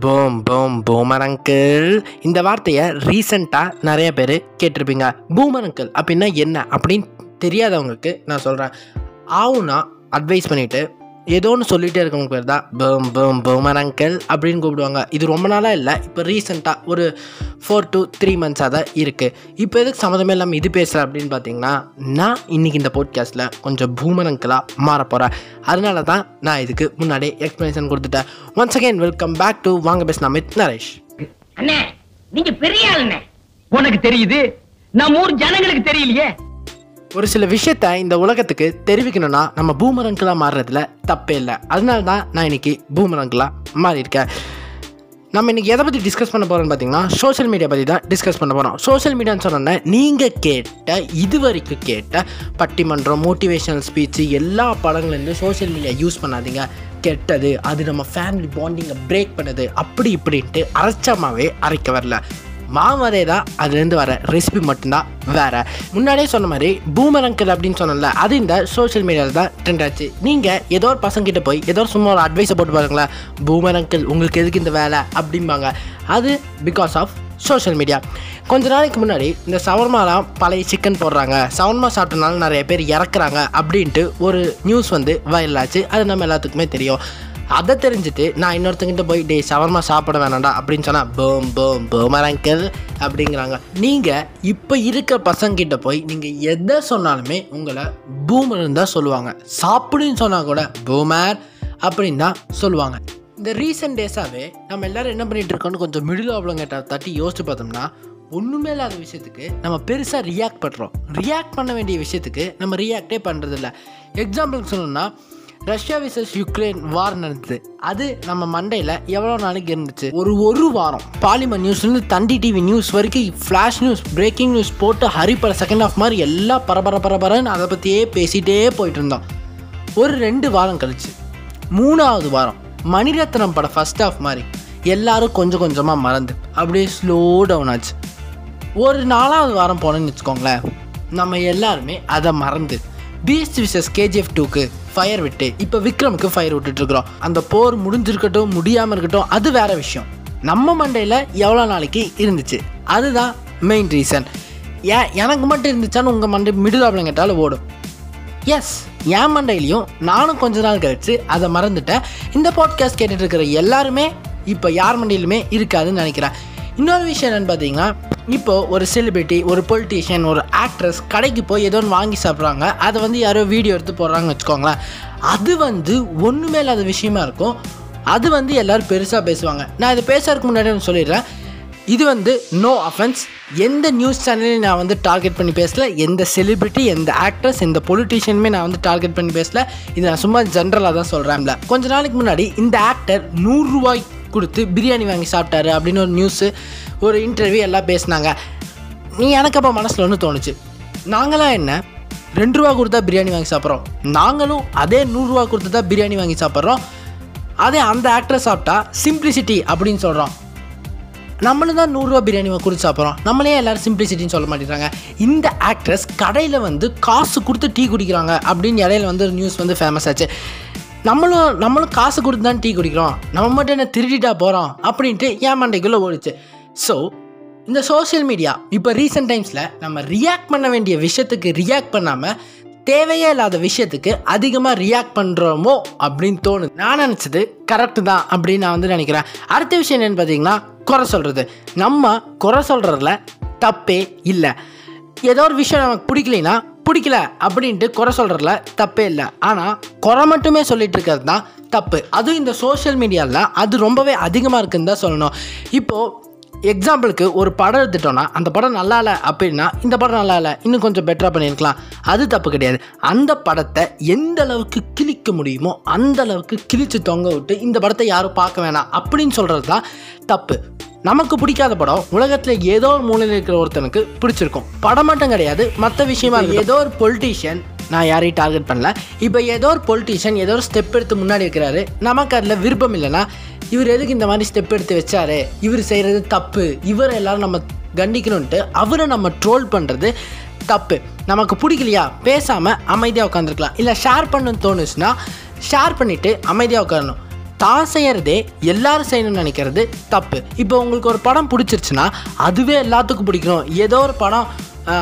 Boom boom boomer uncle. இந்த வார்த்தையை ரீசண்டாக நிறைய பேர் கேட்டிருப்பீங்க. பூமர் அங்கிள் அப்படின்னா என்ன? அப்படின்னு தெரியாதவங்களுக்கு நான் சொல்கிறேன் ஆவுனா அட்வைஸ் பண்ணிவிட்டு ஏதோ ஒன்று சொல்லிகிட்டே இருக்கவங்க பேர் தான் பூம் பூம் பூமர் அங்கிள் அப்படின்னு கூப்பிடுவாங்க. இது ரொம்ப நாளாக இல்லை இப்போ ரீசெண்டாக ஒரு ஃபோர் to த்ரீ மந்த்ஸாக தான் இருக்குது இப்போ எதுக்கு சம்மந்தமே இல்லாமல் இது பேசுகிறேன் அப்படின்னு பார்த்தீங்கன்னா நான் இன்றைக்கி இந்த போட்காஸ்ட்டில் கொஞ்சம் பூமர் அங்கிளாக மாற போகிறேன் அதனால தான் நான் இதுக்கு முன்னாடியே எக்ஸ்ப்ளனேஷன் கொடுத்துட்டேன். Once again welcome back to வாங்க பேசினா மித் நரேஷ். அண்ணே நீங்க பெரிய ஆளுண்ணே. உனக்கு தெரியுது? நம்ம ஊர் ஜனங்களுக்கு தெரியலையே? ஒரு சில விஷயத்த இந்த உலகத்துக்கு தெரிவிக்கணும்னா நம்ம பூமரங்களாக மாறுறதுல தப்பே இல்லை. அதனால தான் நான் இன்னைக்கு பூமரங்களாக மாறியிருக்கேன். நம்ம இன்னைக்கு எதை பற்றி டிஸ்கஸ் பண்ண போகிறோம்னு பார்த்தீங்கன்னா சோஷியல் மீடியா பற்றி தான் டிஸ்கஸ் பண்ண போகிறோம் சோஷியல் மீடியான்னு சொன்னோன்னே நீங்கள் கேட்ட இது வரைக்கும் கேட்ட பட்டிமன்றம் மோட்டிவேஷனல் ஸ்பீச்சு எல்லா படங்கள்லேருந்து சோஷியல் மீடியா யூஸ் பண்ணாதீங்க. கெட்டது அது நம்ம ஃபேமிலி பாண்டிங்கை பிரேக் பண்ணுது. அப்படி இப்படின்ட்டு அரைச்சமாகவே அரைக்க வரல. மாமரே தான் அதுலேருந்து வர ரெசிபி மட்டும்தான் வேற. முன்னாடியே சொன்ன மாதிரி பூமரங்கல் அப்படின்னு சொன்னல அது இந்த சோஷியல் மீடியாவில் தான் ட்ரெண்ட் ஆச்சு. நீங்கள் ஏதோ ஒரு பசங்கிட்ட போய் ஏதோ ஒரு சும்மா ஒரு அட்வைஸை போட்டு பாருங்களேன் பூமரங்கல் உங்களுக்கு எதுக்கு இந்த வேலை? அப்படிம்பாங்க. அது பிகாஸ் ஆஃப் சோஷியல் மீடியா கொஞ்ச நாளைக்கு முன்னாடி இந்த சவர்மாலாம் பழைய சிக்கன் போடுறாங்க. சவர்மா சாப்பிட்டனால நிறைய பேர் இறக்குறாங்க அப்படின்ட்டு ஒரு நியூஸ் வந்து வைரல் ஆச்சு. அது நம்ம எல்லாத்துக்குமே தெரியும். அதை தெரிஞ்சுட்டு நான் இன்னொருத்தங்கிட்ட போய் டே சவர்மா சாப்பிட வேணாண்டா அப்படின்னு சொன்னால் போம் பேம் போமர் அங்கிள் அப்படிங்கிறாங்க. நீங்கள் இப்போ இருக்க பசங்கிட்ட போய் நீங்கள் எதை சொன்னாலுமே உங்களை பூமர்னு தான் சொல்லுவாங்க. சாப்பிடுன்னு சொன்னால் கூட பூமர் அப்படின்னு தான் சொல்லுவாங்க. இந்த ரீசெண்ட் டேஸாகவே நம்ம எல்லோரும் என்ன பண்ணிகிட்டு இருக்கோம்னு கொஞ்சம் மிடில் ஆப்லங்கிட்ட தட்டி யோசிச்சு பார்த்தோம்னா ஒன்றுமே இல்லாத விஷயத்துக்கு நம்ம பெருசாக ரியாக்ட் பண்ணுறோம் ரியாக்ட் பண்ண வேண்டிய விஷயத்துக்கு நம்ம ரியாக்டே பண்ணுறதில்ல எக்ஸாம்பிளுக்கு சொல்லணும்னா ரஷ்யா விசஸ் யுக்ரைன் வார் நடந்தது. அது நம்ம மண்டையில் எவ்வளோ நாளைக்கு இருந்துச்சு? ஒரு ஒரு வாரம். பாலிமர் நியூஸ்லேருந்து தண்டி டிவி நியூஸ் வரைக்கும் ஃப்ளாஷ் நியூஸ் பிரேக்கிங் நியூஸ் போட்டு ஹரிப்பட செகண்ட் ஆஃப் மாதிரி எல்லாம் பரபர பரபரன்னு அதை பற்றியே பேசிகிட்டே போயிட்டு இருந்தோம். ஒரு ரெண்டு வாரம் கழிச்சு. மூணாவது வாரம். மணிரத்னம் படம் ஃபர்ஸ்ட் ஆஃப் மாதிரி. எல்லாரும் கொஞ்சம் கொஞ்சமாக மறந்து அப்படியே ஸ்லோ டவுன் ஆச்சு. ஒரு நாலாவது வாரம் போனேன்னு வச்சுக்கோங்களேன் நம்ம எல்லாருமே அதை மறந்து பீஸ்ட் விசஸ் கேஜிஎஃப் டூக்கு ஃபயர் விட்டு இப்போ விக்ரமுக்கு ஃபயர் விட்டுட்ருக்குறோம் அந்த போர் முடிஞ்சிருக்கட்டும் முடியாமல் இருக்கட்டும் அது வேற விஷயம். நம்ம மண்டையில் எவ்வளோ நாளைக்கு இருந்துச்சு? அதுதான் மெயின் ரீசன் ஏன் எனக்கு மட்டும் இருந்துச்சான்னு உங்கள் மண்டை மிடில் அப்படின்னு கேட்டாலும் ஓடும். எஸ் என் மண்டையிலையும் நானும் கொஞ்ச நாள் கழித்து அதை மறந்துட்டேன். இந்த பாட்காஸ்ட் கேட்டுட்டு இருக்கிற எல்லாருமே இப்போ யார் மண்டையிலுமே இருக்காதுன்னு நினைக்கிறேன். இன்னொரு விஷயம் என்னென்னு பார்த்தீங்கன்னா இப்போது ஒரு செலிபிரிட்டி ஒரு பொலிட்டீஷியன் ஒரு ஆக்ட்ரஸ் கடைக்கு போய் ஏதோ ஒன்று வாங்கி சாப்பிட்றாங்க. அதை வந்து யாரோ வீடியோ எடுத்து போடுறாங்கன்னு வச்சுக்கோங்களேன். அது வந்து ஒன்றுமே இல்லாத விஷயமா இருக்கும். அது வந்து எல்லோரும் பெருசாக பேசுவாங்க. நான் இதை பேசுறதுக்கு முன்னாடி சொல்லிடுறேன். இது வந்து நோ அஃபென்ஸ் எந்த நியூஸ் சேனலையும் நான் வந்து டார்கெட் பண்ணி பேசல. எந்த செலிபிரிட்டி எந்த ஆக்ட்ரஸ் எந்த பொலிட்டீஷியனுமே நான் வந்து டார்கெட் பண்ணி பேசல. இது நான் சும்மா ஜென்ரலாக தான் சொல்கிறேன்ல கொஞ்ச நாளைக்கு முன்னாடி இந்த ஆக்டர் நூறுரூவாய் கொடுத்து பிரியாணி வாங்கி சாப்பிட்டாரு அப்படின்னு ஒரு நியூஸு ஒரு இன்டர்வியூ எல்லாம் பேசினாங்க. நீ எனக்கு அப்போ மனசில் ஒன்று தோணுச்சு. நாங்களாம் என்ன? ரெண்டு ரூபா கொடுத்தா பிரியாணி வாங்கி சாப்பிட்றோம். நாங்களும் அதே நூறுரூவா கொடுத்து தான் பிரியாணி வாங்கி சாப்பிட்றோம். அதே அந்த ஆக்டர் சாப்பிட்டா சிம்பிளிசிட்டி அப்படின்னு சொல்கிறோம் நம்மளும் தான் நூறுரூவா பிரியாணி கொடுத்து சாப்பிட்றோம். நம்மளே எல்லாரும் சிம்பிளிசிட்டின்னு சொல்ல மாட்டேங்கிறாங்க. இந்த ஆக்ட்ரஸ் கடையில் வந்து காசு கொடுத்து டீ குடிக்கிறாங்க அப்படின்னு இடையில வந்து ஒரு நியூஸ் வந்து ஃபேமஸ் ஆச்சு. நம்மளும் நம்மளும் காசு கொடுத்து தான் டீ குடிக்கிறோம். நம்ம மட்டும் என்ன திருடிட்டா போகிறோம் அப்படின்ட்டு ஏன் மண்டைக்குள்ளே ஓடிச்சு. ஸோ இந்த சோஷியல் மீடியா இப்போ ரீசெண்ட் டைம்ஸில் நம்ம ரியாக்ட் பண்ண வேண்டிய விஷயத்துக்கு ரியாக்ட் பண்ணாமல் தேவையே இல்லாத விஷயத்துக்கு அதிகமாக ரியாக்ட் பண்ணுறோமோ அப்படின்னு தோணுது. நான் நினச்சது கரெக்டு தான் அப்படின்னு நான் வந்து நினைக்கிறேன். அடுத்த விஷயம் என்னென்னு பார்த்தீங்கன்னா குறை சொல்கிறது நம்ம குறை சொல்கிறதுல தப்பே இல்லை. ஏதோ ஒரு விஷயம் நமக்கு பிடிக்கலைன்னா பிடிக்கல அப்படின்ட்டு குறை சொல்கிறதுல தப்பே இல்லை. ஆனால் குறை மட்டுமே சொல்லிட்டு இருக்கிறது தான் தப்பு. அதுவும் இந்த சோஷியல் மீடியாவில் அது ரொம்பவே அதிகமாக இருக்குன்னு தான் சொல்லணும். இப்போது எக்ஸாம்பிளுக்கு ஒரு படம் எடுத்துட்டோம்னா அந்த படம் நல்லா இல்லை அப்படின்னா இந்த படம் நல்லா இல்லை இன்னும் கொஞ்சம் பெட்டராக பண்ணியிருக்கலாம். அது தப்பு கிடையாது. அந்த படத்தை எந்த அளவுக்கு கிழிக்க முடியுமோ அந்த அளவுக்கு கிழிச்சு தொங்க விட்டு இந்த படத்தை யாரும் பார்க்க வேணாம் அப்படின்னு சொல்கிறது தான் தப்பு. நமக்கு பிடிக்காத படம் உலகத்தில் ஏதோ ஒரு மூலையில் இருக்கிற ஒருத்தனுக்கு பிடிச்சிருக்கும். படம் மட்டும் கிடையாது மற்ற விஷயமா. ஏதோ ஒரு பொலிட்டீஷியன் நான் யாரையும் டார்கெட் பண்ணல. இப்போ ஏதோ ஒரு பொலிட்டீஷியன் ஏதோ ஒரு ஸ்டெப் எடுத்து முன்னாடி இருக்கிறாரு. நமக்கு அதில் விருப்பம் இல்லைன்னா இவர் எதுக்கு இந்த மாதிரி ஸ்டெப் எடுத்து வச்சாரு? இவர் செய்கிறது தப்பு. இவரை எல்லாரும் நம்ம கண்டிக்கணும்ன்ட்டு அவரை நம்ம ட்ரோல் பண்ணுறது தப்பு. நமக்கு பிடிக்கலையா? பேசாமல் அமைதியாக உட்காந்துருக்கலாம் இல்லை ஷேர் பண்ணணும்னு தோணுச்சுன்னா ஷேர் பண்ணிவிட்டு அமைதியாக உட்காரணும். தான் செய்யறதே எல்லாரும் செய்யணும்னு நினைக்கிறது தப்பு. இப்போ உங்களுக்கு ஒரு படம் பிடிச்சிருச்சுன்னா அதுவே எல்லாத்துக்கும் பிடிக்கணும். ஏதோ ஒரு படம்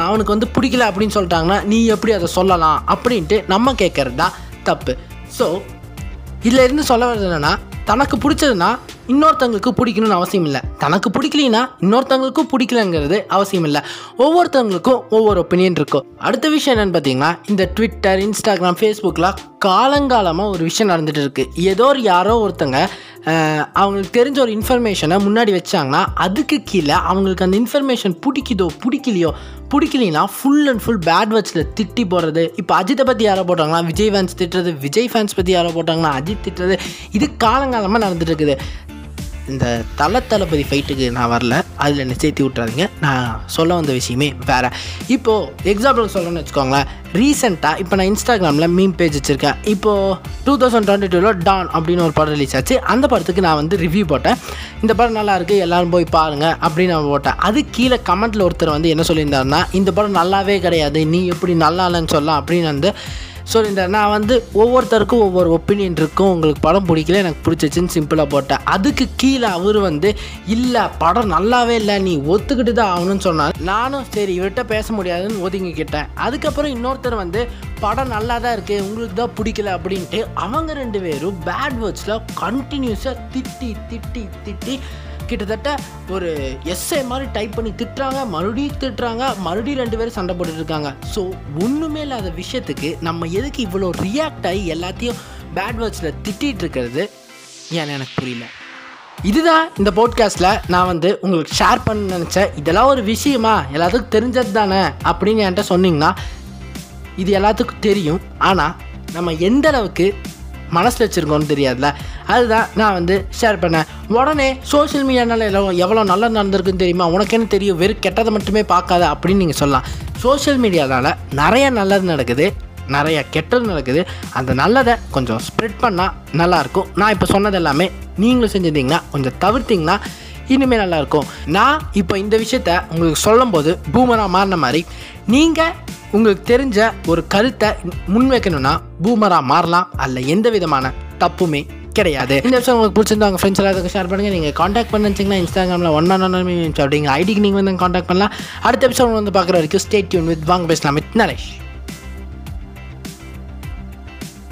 அவனுக்கு வந்து பிடிக்கல அப்படின்னு சொல்லிட்டாங்கன்னா நீ எப்படி அதை சொல்லலாம் அப்படின்ட்டு நம்ம கேட்கறது தான் தப்பு. ஸோ இதில் இருந்து சொல்ல வர்றது என்னென்னா தனக்கு பிடிச்சதுன்னா இன்னொருத்தவங்களுக்கு பிடிக்கணும்னு அவசியம் இல்லை. தனக்கு பிடிக்கலனா இன்னொருத்தவங்களுக்கும் பிடிக்கலங்கிறது அவசியம் இல்லை. ஒவ்வொருத்தவங்களுக்கும் ஒவ்வொரு ஒப்பீனியன் இருக்கும். அடுத்த விஷயம் என்னன்னு பார்த்தீங்கன்னா இந்த ட்விட்டர் இன்ஸ்டாகிராம் ஃபேஸ்புக்கில் காலங்காலமாக ஒரு விஷயம் நடந்துட்டு இருக்கு. ஏதோ ஒரு யாரோ ஒருத்தங்க அவங்களுக்கு தெரிஞ்ச ஒரு இன்ஃபர்மேஷனை முன்னாடி வச்சாங்கன்னா அதுக்கு கீழே அவங்களுக்கு அந்த இன்ஃபர்மேஷன் பிடிக்குதோ பிடிக்கலையோ பிடிக்கலைன்னா ஃபுல் அண்ட் ஃபுல் பேட் வேர்ட்ஸில் திட்டி போடுறது. இப்போ அஜித்தை பற்றி யாரோ போட்டாங்கன்னா விஜய் ஃபேன்ஸ் திட்டுறது விஜய் ஃபேன்ஸ் பற்றி யாரோ போட்டாங்கன்னா அஜித் திட்டுறது. இது காலங்காலம் நடந்துட்டு இருக்குது இந்த தல தளபதி ஃபைட்டுக்கு நான் வரல. அதில் என்னை சேர்த்து விட்றாதீங்க நான் சொல்ல வந்த விஷயமே வேறு. இப்போது எக்ஸாம்பிள் சொல்லணும்னு வச்சுக்கோங்களேன். ரீசெண்டாக இப்போ நான் இன்ஸ்டாகிராமில் மீம் பேஜ் வச்சுருக்கேன். இப்போது டூ தௌசண்ட் டுவெண்ட்டி டூவில் டான் அப்படின்னு ஒரு படம் ரிலீஸ் ஆச்சு. அந்த படத்துக்கு நான் வந்து ரிவ்யூ போட்டேன். இந்த படம் நல்லா இருக்குது எல்லாரும் போய் பாருங்கள் அப்படின்னு நான் போட்டேன். அது கீழே கமெண்ட்டில் ஒருத்தர் வந்து என்ன சொல்லியிருந்தாருன்னா இந்த படம் நல்லாவே கிடையாது. நீ எப்படி நல்லா இல்லைன்னு சொல்லலாம். அப்படின்னு வந்து சொல்லியிருந்தார் நான் வந்து ஒவ்வொருத்தருக்கும் ஒவ்வொரு ஒப்பீனியன் இருக்கும். உங்களுக்கு படம் பிடிக்கல எனக்கு பிடிச்சிச்சின்னு சிம்பிளாக போட்டேன். அதுக்கு கீழே அவர் வந்து இல்லை படம் நல்லாவே இல்லை நீ ஒத்துக்கிட்டு தான் ஆகணும்னு சொன்னார். நானும் சரி இவர்கிட்ட பேச முடியாதுன்னு ஒதுங்கிக்கிட்டேன் அதுக்கப்புறம் இன்னொருத்தர் வந்து படம் நல்லா தான் இருக்குது உங்களுக்கு தான் பிடிக்கல அப்படின்ட்டு அவங்க ரெண்டு பேரும் பேட் வேர்ட்ஸில் கண்டினியூஸாக திட்டி திட்டி திட்டி கிட்டத்தட்ட ஒரு எஸ்ஐ மாதிரி டைப் பண்ணி திட்டுறாங்க மறுபடியும் திட்டுறாங்க மறுபடியும் ரெண்டு பேரும் சண்டை போட்டுட்டு இருக்காங்க. ஸோ ஒன்றுமே இல்லாத விஷயத்துக்கு நம்ம எதுக்கு இவ்வளோ ரியாக்ட் ஆகி எல்லாத்தையும் பேட் வேர்ட்ஸில் திட்டிகிட்டு இருக்கிறது? ஏன்னு எனக்கு புரியல. இதுதான் இந்த போட்காஸ்ட்டில் நான் வந்து உங்களுக்கு ஷேர் பண்ண நினச்சேன். இதெல்லாம் ஒரு விஷயமா? எல்லாத்துக்கும் தெரிஞ்சது தானே? அப்படின்னு என்கிட்ட சொன்னீங்கன்னா இது எல்லாத்துக்கும் தெரியும். ஆனால் நம்ம எந்த அளவுக்கு மனசில் வச்சுருக்கோன்னு தெரியாதுல்ல? அதுதான் நான் வந்து ஷேர் பண்ணேன். உடனே சோஷியல் மீடியானால எவ்வளோ எவ்வளோ நல்லா நடந்திருக்குன்னு தெரியுமா? உனக்கு என்ன தெரியும்? வெறும் கெட்டதை மட்டுமே பார்க்காத அப்படின்னு நீங்கள் சொல்லலாம். சோஷியல் மீடியானால நிறைய நல்லது நடக்குது நிறைய கெட்டது நடக்குது. அந்த நல்லதை கொஞ்சம் ஸ்ப்ரெட் பண்ணால் நல்லாயிருக்கும் நான் இப்போ சொன்னது எல்லாமே நீங்களும் செஞ்சிருந்தீங்கன்னா கொஞ்சம் தவிர்த்திங்கன்னா இனிமேல் நல்லாயிருக்கும் நான் இப்போ இந்த விஷயத்த உங்களுக்கு சொல்லும்போது பூமராக மாறின மாதிரி நீங்கள் உங்களுக்கு தெரிஞ்ச ஒரு கருத்தை முன்வைக்கணும்னா பூமராக மாறலாம். அல்ல எந்த விதமான தப்புமே கிடையாது. இந்த விஷயம் உங்களுக்கு பிடிச்சிருந்தா உங்கள் ஃப்ரெண்ட்ஸ் எல்லாத்துக்கும் ஷேர் பண்ணுங்கள் நீங்கள் காண்டாக்ட் பண்ணிச்சிங்கன்னா இன்ஸ்டாகிராமில் ஒன் ஒன் ஒன் அப்படிங்கிற ஐடிக்கு நீங்கள் வந்து காண்டாக்ட் பண்ணலாம். அடுத்த எபிசோட் வந்து பார்க்குற வரைக்கும் ஸ்டேட் டியூன் வித் வாங்க பேசலாம் வித் நரேஷ்